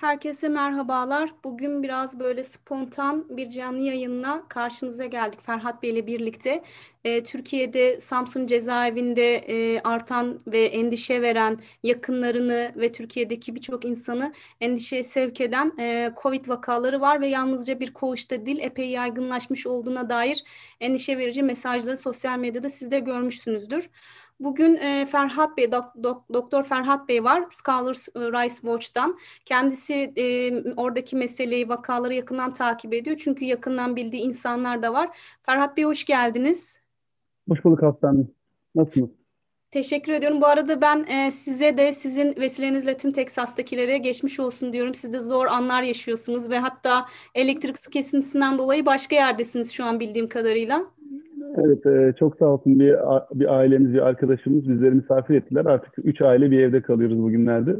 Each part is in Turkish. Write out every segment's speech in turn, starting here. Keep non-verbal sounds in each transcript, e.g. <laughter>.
Herkese merhabalar. Bugün biraz böyle spontan bir canlı yayınla karşınıza geldik Ferhat Bey ile birlikte. E, Türkiye'de Samsun cezaevinde e, artan ve endişe veren yakınlarını ve Türkiye'deki birçok insanı endişeye sevk eden e, COVID vakaları var ve yalnızca bir koğuşta değil epey yaygınlaşmış olduğuna dair endişe verici mesajları sosyal medyada siz de görmüşsünüzdür. Bugün e, Ferhat Bey, dok, dok, Doktor Ferhat Bey var Scholars Rights Watch'tan. Kendisi e, oradaki meseleyi, vakaları yakından takip ediyor. Çünkü yakından bildiği insanlar da var. Ferhat Bey hoş geldiniz. Hoş bulduk Aslan. Nasılsınız? Teşekkür ediyorum. Bu arada ben e, size de sizin vesilenizle tüm Teksas'takilere geçmiş olsun diyorum. Siz de zor anlar yaşıyorsunuz ve hatta elektrik su kesintisinden dolayı başka yerdesiniz şu an bildiğim kadarıyla. Evet, e, çok sağ olsun bir, bir ailemiz, bir arkadaşımız bizleri misafir ettiler. Artık üç aile bir evde kalıyoruz bugünlerde.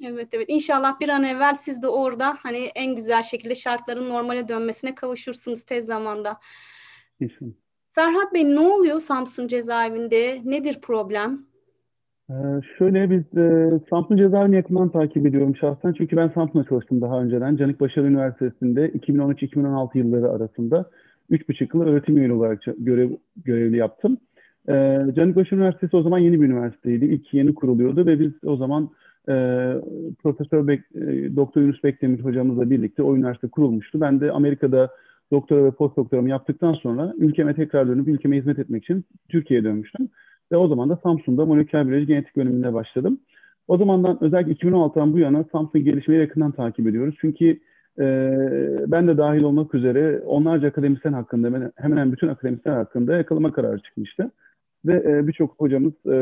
Evet evet İnşallah bir an evvel siz de orada hani en güzel şekilde şartların normale dönmesine kavuşursunuz tez zamanda. İnşallah. Ferhat Bey ne oluyor Samsun cezaevinde? Nedir problem? Ee, şöyle biz e, Samsun cezaevini yakından takip ediyorum şahsen. Çünkü ben Samsun'da çalıştım daha önceden. Canik Başarı Üniversitesi'nde 2013-2016 yılları arasında 3,5 yıl öğretim üyeli olarak görev, görevli yaptım. Ee, Canik Başarı Üniversitesi o zaman yeni bir üniversiteydi. İlk yeni kuruluyordu ve biz o zaman e, Profesör Bek, e, Doktor Yunus Bekdemir hocamızla birlikte o üniversite kurulmuştu. Ben de Amerika'da doktora ve post doktoramı yaptıktan sonra ülkeme tekrar dönüp ülkeme hizmet etmek için Türkiye'ye dönmüştüm. Ve o zaman da Samsun'da moleküler biyoloji genetik bölümünde başladım. O zamandan özellikle 2016'dan bu yana Samsun gelişmeyi yakından takip ediyoruz. Çünkü e, ben de dahil olmak üzere onlarca akademisyen hakkında, hemen hemen bütün akademisyen hakkında yakalama kararı çıkmıştı. Ve e, birçok hocamız, e,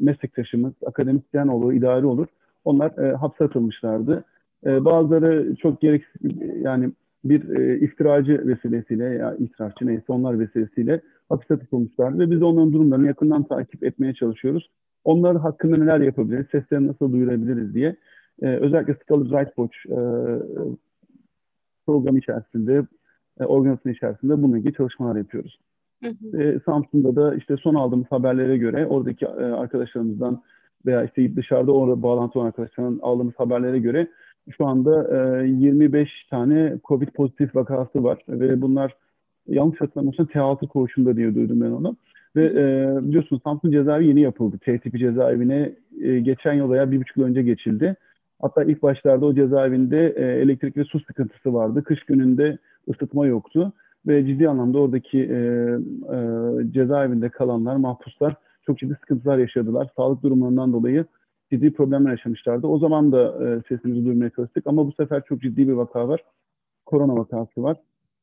meslektaşımız, akademisyen olur, idari olur. Onlar e, hapse atılmışlardı. E, bazıları çok gereksiz, yani bir e, iftiracı vesilesiyle ya itirafçı neyse onlar vesilesiyle hapiste tutulmuşlar ve biz onların durumlarını yakından takip etmeye çalışıyoruz. Onlar hakkında neler yapabiliriz, seslerini nasıl duyurabiliriz diye e, özellikle Scholars Rights Watch e, program içerisinde, e, organizasyon içerisinde bununla ilgili çalışmalar yapıyoruz. Hı hı. E, Samsun'da da işte son aldığımız haberlere göre oradaki e, arkadaşlarımızdan veya işte dışarıda orada bağlantı olan arkadaşlardan aldığımız haberlere göre şu anda e, 25 tane COVID pozitif vakası var ve bunlar yanlış hatırlamıyorsam T6 koğuşunda diye duydum ben onu. Ve e, biliyorsunuz Samsun cezaevi yeni yapıldı. T tipi cezaevine e, geçen yıl veya bir buçuk yıl önce geçildi. Hatta ilk başlarda o cezaevinde e, elektrik ve su sıkıntısı vardı. Kış gününde ısıtma yoktu. Ve ciddi anlamda oradaki e, e, cezaevinde kalanlar, mahpuslar çok ciddi sıkıntılar yaşadılar. Sağlık durumundan dolayı ciddi problemler yaşamışlardı. O zaman da e, sesimizi duymaya çalıştık ama bu sefer çok ciddi bir vaka var. Korona vakası var.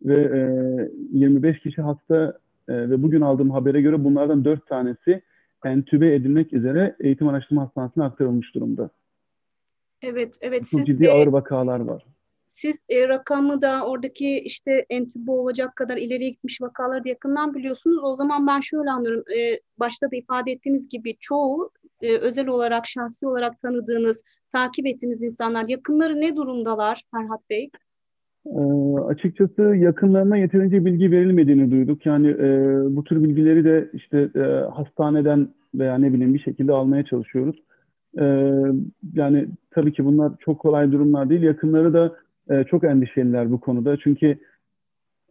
Ve e, 25 kişi hasta e, ve bugün aldığım habere göre bunlardan 4 tanesi entübe edilmek üzere eğitim araştırma hastanesine aktarılmış durumda. Evet, evet. Çok siz, ciddi ağır vakalar var. Siz e, rakamı da oradaki işte entübe olacak kadar ileriye gitmiş vakaları da yakından biliyorsunuz. O zaman ben şöyle anlıyorum. E, başta da ifade ettiğiniz gibi çoğu e, özel olarak, şahsi olarak tanıdığınız, takip ettiğiniz insanlar, yakınları ne durumdalar Ferhat Bey? E, açıkçası yakınlarına yeterince bilgi verilmediğini duyduk. Yani e, bu tür bilgileri de işte e, hastaneden veya ne bileyim bir şekilde almaya çalışıyoruz. E, yani tabii ki bunlar çok kolay durumlar değil. Yakınları da e, çok endişeliler bu konuda. Çünkü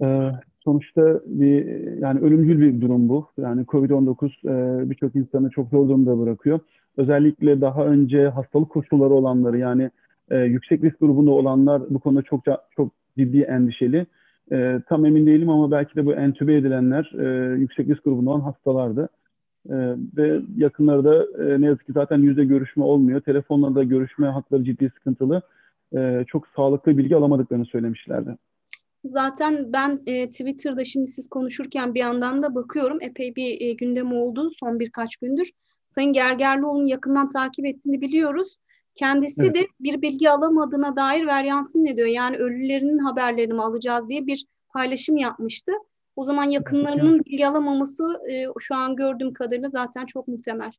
e, sonuçta bir yani ölümcül bir durum bu. Yani Covid-19 e, birçok insanı çok zor durumda bırakıyor. Özellikle daha önce hastalık koşulları olanları yani e, yüksek risk grubunda olanlar bu konuda çok çok ciddi endişeli. E, tam emin değilim ama belki de bu entübe edilenler e, yüksek risk grubunda olan hastalardı. E, ve yakınları da e, ne yazık ki zaten yüzde görüşme olmuyor. Telefonla da görüşme hakları ciddi sıkıntılı. E, çok sağlıklı bilgi alamadıklarını söylemişlerdi. Zaten ben e, Twitter'da şimdi siz konuşurken bir yandan da bakıyorum. Epey bir e, gündem oldu son birkaç gündür. Sayın Gergerlioğlu'nu yakından takip ettiğini biliyoruz. Kendisi evet. de bir bilgi alamadığına dair Veryansın ne diyor? Yani ölülerinin haberlerini mi alacağız diye bir paylaşım yapmıştı. O zaman yakınlarının bilgi alamaması e, şu an gördüğüm kadarıyla zaten çok muhtemel.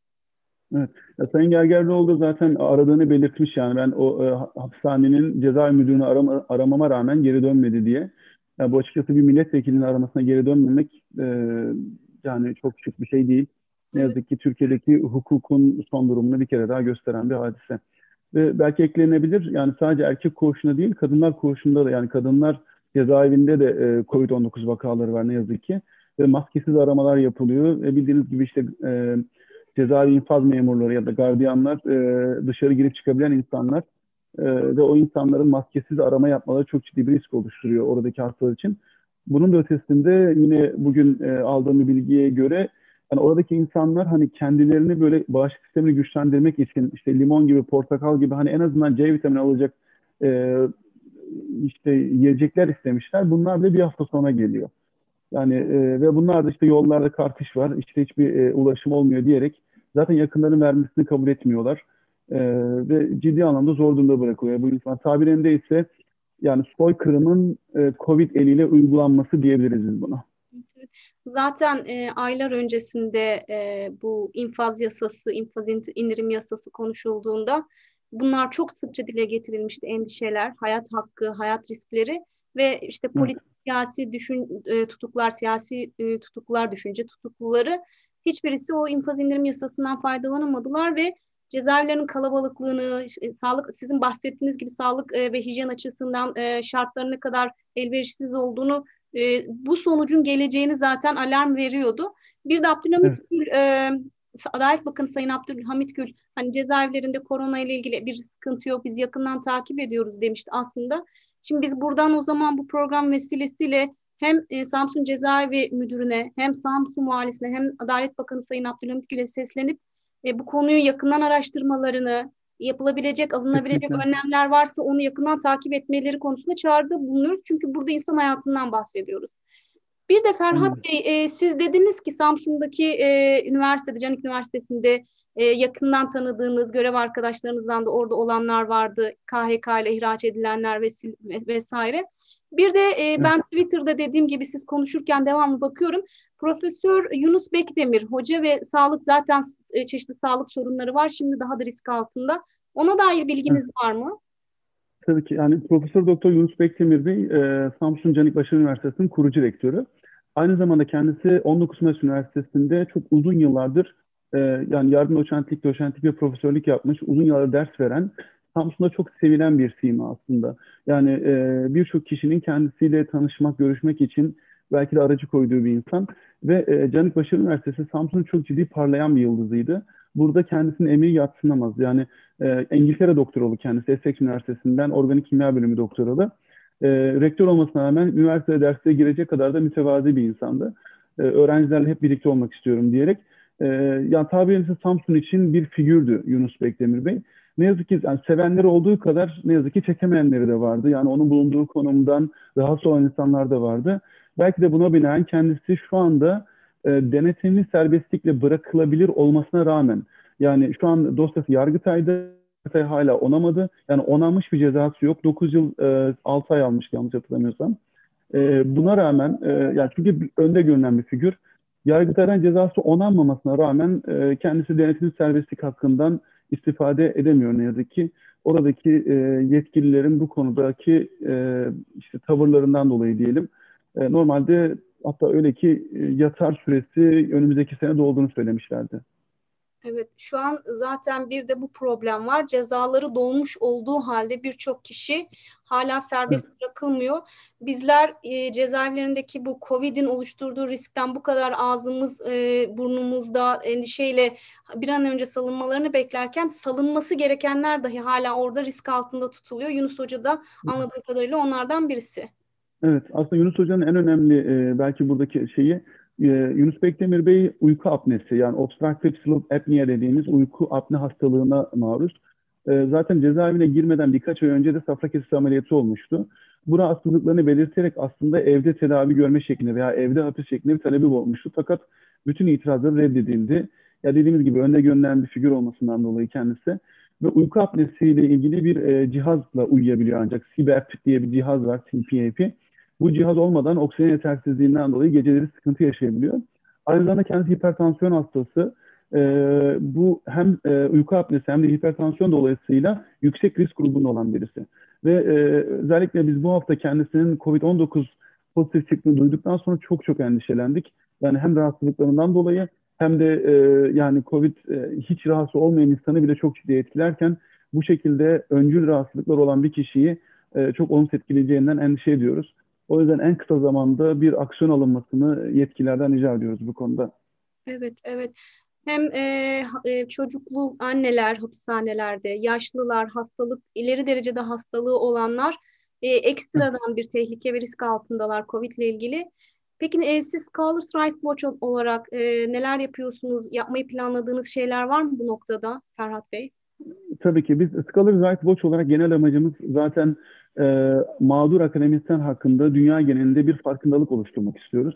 Evet. Ya, Sayın Gergerlioğlu zaten aradığını belirtmiş yani ben o e, hapishanenin cezaevi müdürünü arama, aramama rağmen geri dönmedi diye. Yani bu açıkçası bir milletvekilinin aramasına geri dönmemek e, yani çok küçük bir şey değil. Ne yazık ki Türkiye'deki hukukun son durumunu bir kere daha gösteren bir hadise. Ve belki eklenebilir yani sadece erkek koğuşunda değil kadınlar koğuşunda da yani kadınlar cezaevinde de e, COVID-19 vakaları var ne yazık ki. Ve maskesiz aramalar yapılıyor. Ve bildiğiniz gibi işte e, cezaevi infaz memurları ya da gardiyanlar e, dışarı girip çıkabilen insanlar e, ve o insanların maskesiz arama yapmaları çok ciddi bir risk oluşturuyor oradaki hastalar için. Bunun da ötesinde yine bugün e, aldığım bir bilgiye göre yani oradaki insanlar hani kendilerini böyle bağışıklık sistemini güçlendirmek için işte limon gibi, portakal gibi hani en azından C vitamini alacak e, işte yiyecekler istemişler. Bunlar bile bir hafta sonra geliyor. Yani e, ve bunlar da işte yollarda karkış var, işte hiçbir e, ulaşım olmuyor diyerek zaten yakınların vermesini kabul etmiyorlar. E, ve ciddi anlamda zor durumda bırakılıyor bu insan. Tabirinde ise yani soykırımın e, Covid eliyle uygulanması diyebiliriz biz buna. Zaten e, aylar öncesinde e, bu infaz yasası, infaz indirim yasası konuşulduğunda bunlar çok sıkça dile getirilmişti endişeler, hayat hakkı, hayat riskleri ve işte politik siyasi düşün e, tutuklar, siyasi e, tutuklar düşünce tutukluları hiçbirisi o infaz indirim yasasından faydalanamadılar ve cezaevlerinin kalabalıklığını, e, sağlık sizin bahsettiğiniz gibi sağlık e, ve hijyen açısından e, şartların ne kadar elverişsiz olduğunu bu sonucun geleceğini zaten alarm veriyordu. Bir de Abdülhamit evet. Gül, Adalet Bakanı Sayın Abdülhamit Gül hani cezaevlerinde korona ile ilgili bir sıkıntı yok biz yakından takip ediyoruz demişti aslında. Şimdi biz buradan o zaman bu program vesilesiyle hem e, Samsun Cezaevi Müdürüne hem Samsun Valisi'ne hem Adalet Bakanı Sayın Abdülhamit Gül'e seslenip e, bu konuyu yakından araştırmalarını, yapılabilecek, alınabilecek önlemler varsa onu yakından takip etmeleri konusunda çağrıda bulunuyoruz. Çünkü burada insan hayatından bahsediyoruz. Bir de Ferhat Bey, e, siz dediniz ki Samsun'daki e, üniversitede, Canik Üniversitesi'nde e, yakından tanıdığınız görev arkadaşlarınızdan da orada olanlar vardı. KHK ile ihraç edilenler ves- vesaire. Bir de e, ben Twitter'da dediğim gibi siz konuşurken devamlı bakıyorum. Profesör Yunus Bekdemir, hoca ve sağlık zaten e, çeşitli sağlık sorunları var. Şimdi daha da risk altında. Ona dair bilginiz var mı? Tabii ki. Yani Profesör Doktor Yunus Bekdemir Bey, e, Samsun Canikbaşı Üniversitesi'nin kurucu rektörü. Aynı zamanda kendisi 19 Mayıs Üniversitesi'nde çok uzun yıllardır e, yani yardım doçentlik, doçentlik ve profesörlük yapmış, uzun yıllar ders veren Samsun'da çok sevilen bir sima aslında. Yani e, birçok kişinin kendisiyle tanışmak, görüşmek için belki de aracı koyduğu bir insan. Ve e, Canikbaşı Üniversitesi Samsun'un çok ciddi parlayan bir yıldızıydı. Burada kendisinin emeği yatsınamaz. Yani e, İngiltere doktoralı kendisi, Essex Üniversitesi'nden organik kimya bölümü doktoralı. E, rektör olmasına rağmen üniversite derslere girecek kadar da mütevazi bir insandı. E, öğrencilerle hep birlikte olmak istiyorum diyerek. E, yani tabirinizi Samsun için bir figürdü Yunus Bekdemir Bey. Ne yazık ki yani sevenleri olduğu kadar ne yazık ki çekemeyenleri de vardı. Yani onun bulunduğu konumdan rahatsız olan insanlar da vardı. Belki de buna binaen kendisi şu anda e, denetimli serbestlikle bırakılabilir olmasına rağmen yani şu an dosyası Yargıtay'da Yargıtay hala onamadı. Yani onanmış bir cezası yok. 9 yıl e, 6 ay almış yanlış hatırlamıyorsam. E, buna rağmen e, yani çünkü önde görünen bir figür. Yargıtay'dan cezası onanmamasına rağmen e, kendisi denetimli serbestlik hakkından istifade edemiyor ne yazık ki. Oradaki e, yetkililerin bu konudaki e, işte tavırlarından dolayı diyelim. E, normalde hatta öyle ki e, yatar süresi önümüzdeki sene dolduğunu söylemişlerdi. Evet, şu an zaten bir de bu problem var. Cezaları dolmuş olduğu halde birçok kişi hala serbest evet. bırakılmıyor. Bizler e, cezaevlerindeki bu Covid'in oluşturduğu riskten bu kadar ağzımız, e, burnumuzda endişeyle bir an önce salınmalarını beklerken salınması gerekenler dahi hala orada risk altında tutuluyor. Yunus Hoca da anladığım kadarıyla onlardan birisi. Evet, aslında Yunus Hoca'nın en önemli e, belki buradaki şeyi ee, Yunus Bekdemir Bey uyku apnesi yani obstructive sleep apnea dediğimiz uyku apne hastalığına maruz. Ee, zaten cezaevine girmeden birkaç ay önce de safra kesesi ameliyatı olmuştu. Bu rahatsızlıklarını belirterek aslında evde tedavi görme şeklinde veya evde hapis şeklinde bir talebi olmuştu. Fakat bütün itirazları reddedildi. Ya dediğimiz gibi önde görünen bir figür olmasından dolayı kendisi. Ve uyku apnesiyle ilgili bir e, cihazla uyuyabiliyor ancak. CPAP diye bir cihaz var, CPAP. Bu cihaz olmadan oksijen yetersizliğinden dolayı geceleri sıkıntı yaşayabiliyor. Aynı zamanda kendisi hipertansiyon hastası. Ee, bu hem e, uyku apnesi hem de hipertansiyon dolayısıyla yüksek risk grubunda olan birisi. Ve e, özellikle biz bu hafta kendisinin COVID-19 pozitif çıktığını duyduktan sonra çok çok endişelendik. Yani hem rahatsızlıklarından dolayı hem de e, yani COVID e, hiç rahatsız olmayan insanı bile çok ciddi etkilerken bu şekilde öncül rahatsızlıklar olan bir kişiyi e, çok olumsuz etkileyeceğinden endişe ediyoruz. O yüzden en kısa zamanda bir aksiyon alınmasını yetkililerden rica ediyoruz bu konuda. Evet, evet. Hem e, e, çocuklu anneler hapishanelerde, yaşlılar, hastalık, ileri derecede hastalığı olanlar e, ekstradan bir tehlike ve risk altındalar COVID ile ilgili. Peki e, siz Scholars Rights Watch olarak e, neler yapıyorsunuz? Yapmayı planladığınız şeyler var mı bu noktada Ferhat Bey? Tabii ki biz Scholars Rights Watch olarak genel amacımız zaten e, mağdur akademisyen hakkında dünya genelinde bir farkındalık oluşturmak istiyoruz.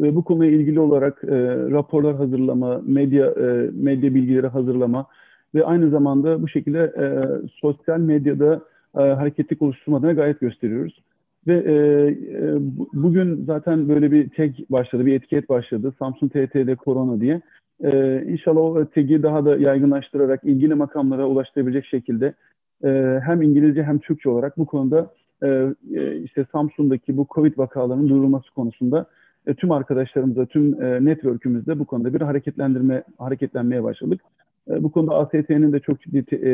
Ve bu konuyla ilgili olarak e, raporlar hazırlama, medya e, medya bilgileri hazırlama ve aynı zamanda bu şekilde e, sosyal medyada e, hareketlik oluşturmadığına gayet gösteriyoruz. Ve e, e, bugün zaten böyle bir tag başladı, bir etiket başladı. Samsung TT'de Korona diye. E, inşallah o tag'i daha da yaygınlaştırarak ilgili makamlara ulaştırabilecek şekilde e, hem İngilizce hem Türkçe olarak bu konuda e, e, işte Samsun'daki bu Covid vakalarının duyurulması konusunda e, tüm arkadaşlarımıza, tüm e, network'ümüzde bu konuda bir hareketlendirme hareketlenmeye başladık. E, bu konuda AST'nin de çok ciddi e,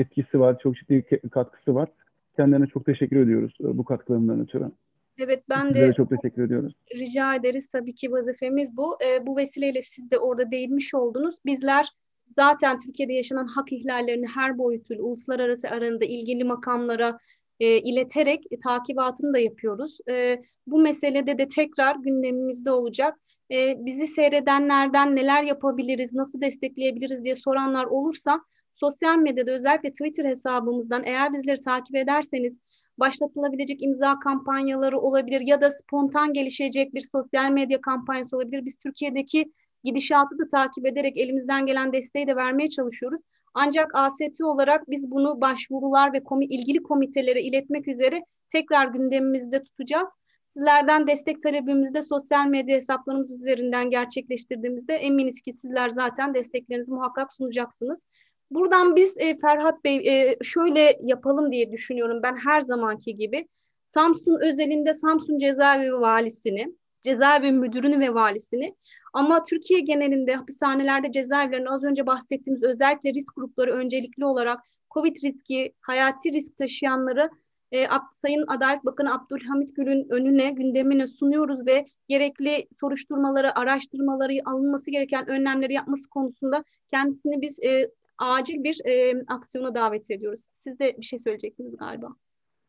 etkisi var, çok ciddi katkısı var. Kendilerine çok teşekkür ediyoruz e, bu katkılarından ötürü. Evet ben Sizlere de çok teşekkür ediyoruz. Rica ederiz tabii ki vazifemiz bu. E, bu vesileyle siz de orada değinmiş oldunuz. Bizler zaten Türkiye'de yaşanan hak ihlallerini her boyutuyla uluslararası arasında ilgili makamlara e, ileterek e, takibatını da yapıyoruz. E, bu meselede de tekrar gündemimizde olacak. E, bizi seyredenlerden neler yapabiliriz, nasıl destekleyebiliriz diye soranlar olursa sosyal medyada özellikle Twitter hesabımızdan eğer bizleri takip ederseniz başlatılabilecek imza kampanyaları olabilir ya da spontan gelişecek bir sosyal medya kampanyası olabilir. Biz Türkiye'deki gidişatı da takip ederek elimizden gelen desteği de vermeye çalışıyoruz. Ancak AST olarak biz bunu başvurular ve komi, ilgili komitelere iletmek üzere tekrar gündemimizde tutacağız. Sizlerden destek talebimizi de sosyal medya hesaplarımız üzerinden gerçekleştirdiğimizde eminiz ki sizler zaten desteklerinizi muhakkak sunacaksınız. Buradan biz e, Ferhat Bey e, şöyle yapalım diye düşünüyorum ben her zamanki gibi. Samsun özelinde Samsun Cezaevi Valisini, cezaevi müdürünü ve valisini ama Türkiye genelinde hapishanelerde cezaevlerinde az önce bahsettiğimiz özellikle risk grupları öncelikli olarak COVID riski, hayati risk taşıyanları e, Sayın Adalet Bakanı Abdülhamit Gül'ün önüne, gündemine sunuyoruz ve gerekli soruşturmaları, araştırmaları, alınması gereken önlemleri yapması konusunda kendisini biz e, acil bir e, aksiyona davet ediyoruz. Siz de bir şey söyleyecektiniz galiba.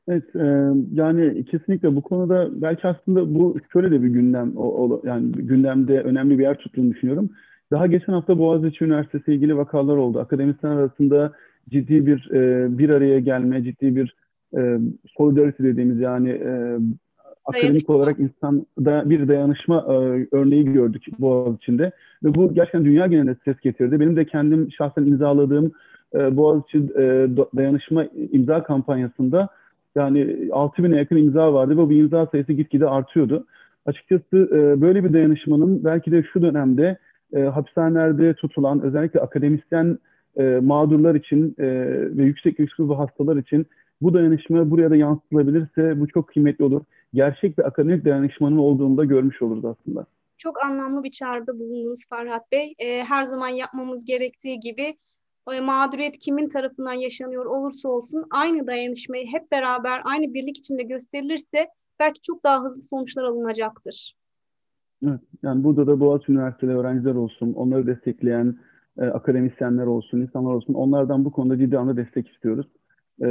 Evet, e, yani kesinlikle bu konuda belki aslında bu şöyle de bir gündem, o, o, yani gündemde önemli bir yer tuttuğunu düşünüyorum. Daha geçen hafta Boğaziçi Üniversitesi ilgili vakalar oldu. Akademisyen arasında ciddi bir e, bir araya gelme, ciddi bir e, solidarity dediğimiz yani e, akademik olarak insanda bir dayanışma e, örneği gördük Boğaziçi'nde. Ve bu gerçekten dünya genelinde ses getirdi. Benim de kendim şahsen imzaladığım e, Boğaziçi e, dayanışma imza kampanyasında yani 6 bine yakın imza vardı ve bu imza sayısı gitgide artıyordu. Açıkçası e, böyle bir dayanışmanın belki de şu dönemde e, hapishanelerde tutulan özellikle akademisyen e, mağdurlar için e, ve yüksek riskli hastalar için bu dayanışma buraya da yansıtılabilirse bu çok kıymetli olur. Gerçek bir akademik dayanışmanın olduğunu da görmüş oluruz aslında. Çok anlamlı bir çağrıda bulundunuz Farhat Bey. E, her zaman yapmamız gerektiği gibi mağduriyet kimin tarafından yaşanıyor olursa olsun aynı dayanışmayı hep beraber aynı birlik içinde gösterilirse belki çok daha hızlı sonuçlar alınacaktır. Evet, yani burada da Boğaziçi Üniversiteli öğrenciler olsun, onları destekleyen e, akademisyenler olsun, insanlar olsun, onlardan bu konuda ciddi anlamda destek istiyoruz. E,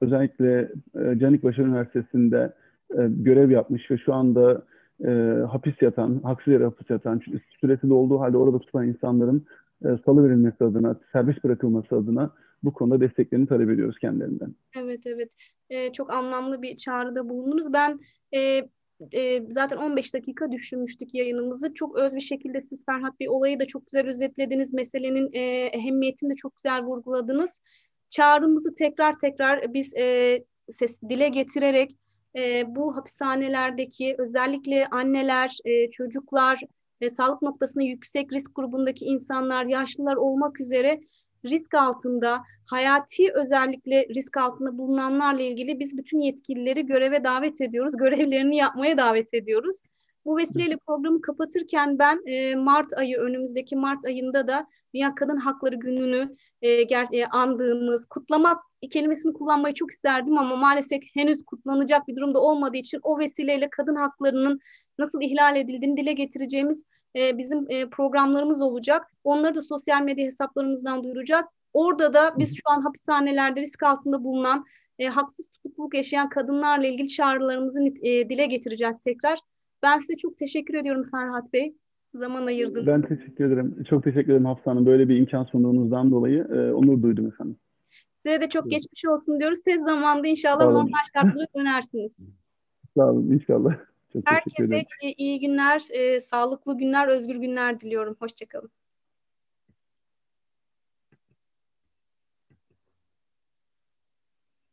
özellikle e, Canikbaşı Üniversitesi'nde e, görev yapmış ve şu anda e, hapis yatan, haksız yere hapis yatan, süresi de olduğu halde orada tutulan insanların e, salı verilmesi adına, serbest bırakılması adına bu konuda desteklerini talep ediyoruz kendilerinden. Evet evet ee, çok anlamlı bir çağrıda bulundunuz. Ben e, e, zaten 15 dakika düşünmüştük yayınımızı. Çok öz bir şekilde siz Ferhat Bey olayı da çok güzel özetlediniz. Meselenin e, ehemmiyetini de çok güzel vurguladınız. Çağrımızı tekrar tekrar biz e, ses dile getirerek e, bu hapishanelerdeki özellikle anneler, e, çocuklar, e, sağlık noktasında yüksek risk grubundaki insanlar, yaşlılar olmak üzere risk altında, hayati özellikle risk altında bulunanlarla ilgili biz bütün yetkilileri göreve davet ediyoruz, <laughs> görevlerini yapmaya davet ediyoruz. Bu vesileyle programı kapatırken ben e, Mart ayı önümüzdeki Mart ayında da Dünya Kadın Hakları Günü'nü e, ger- e, andığımız, kutlamak kelimesini kullanmayı çok isterdim ama maalesef henüz kutlanacak bir durumda olmadığı için o vesileyle kadın haklarının nasıl ihlal edildiğini dile getireceğimiz e, bizim e, programlarımız olacak. Onları da sosyal medya hesaplarımızdan duyuracağız. Orada da biz şu an hapishanelerde risk altında bulunan, e, haksız tutukluluk yaşayan kadınlarla ilgili çağrılarımızı e, dile getireceğiz tekrar. Ben size çok teşekkür ediyorum Ferhat Bey. Zaman ayırdınız. Ben teşekkür ederim. Çok teşekkür ederim Hafsa Hanım. Böyle bir imkan sunduğunuzdan dolayı e, onur duydum efendim. Size de çok evet. geçmiş olsun diyoruz. Tez zamanda inşallah normal şartlara dönersiniz. <laughs> Sağ olun inşallah. Çok Herkese iyi, günler, e, sağlıklı günler, özgür günler diliyorum. Hoşçakalın.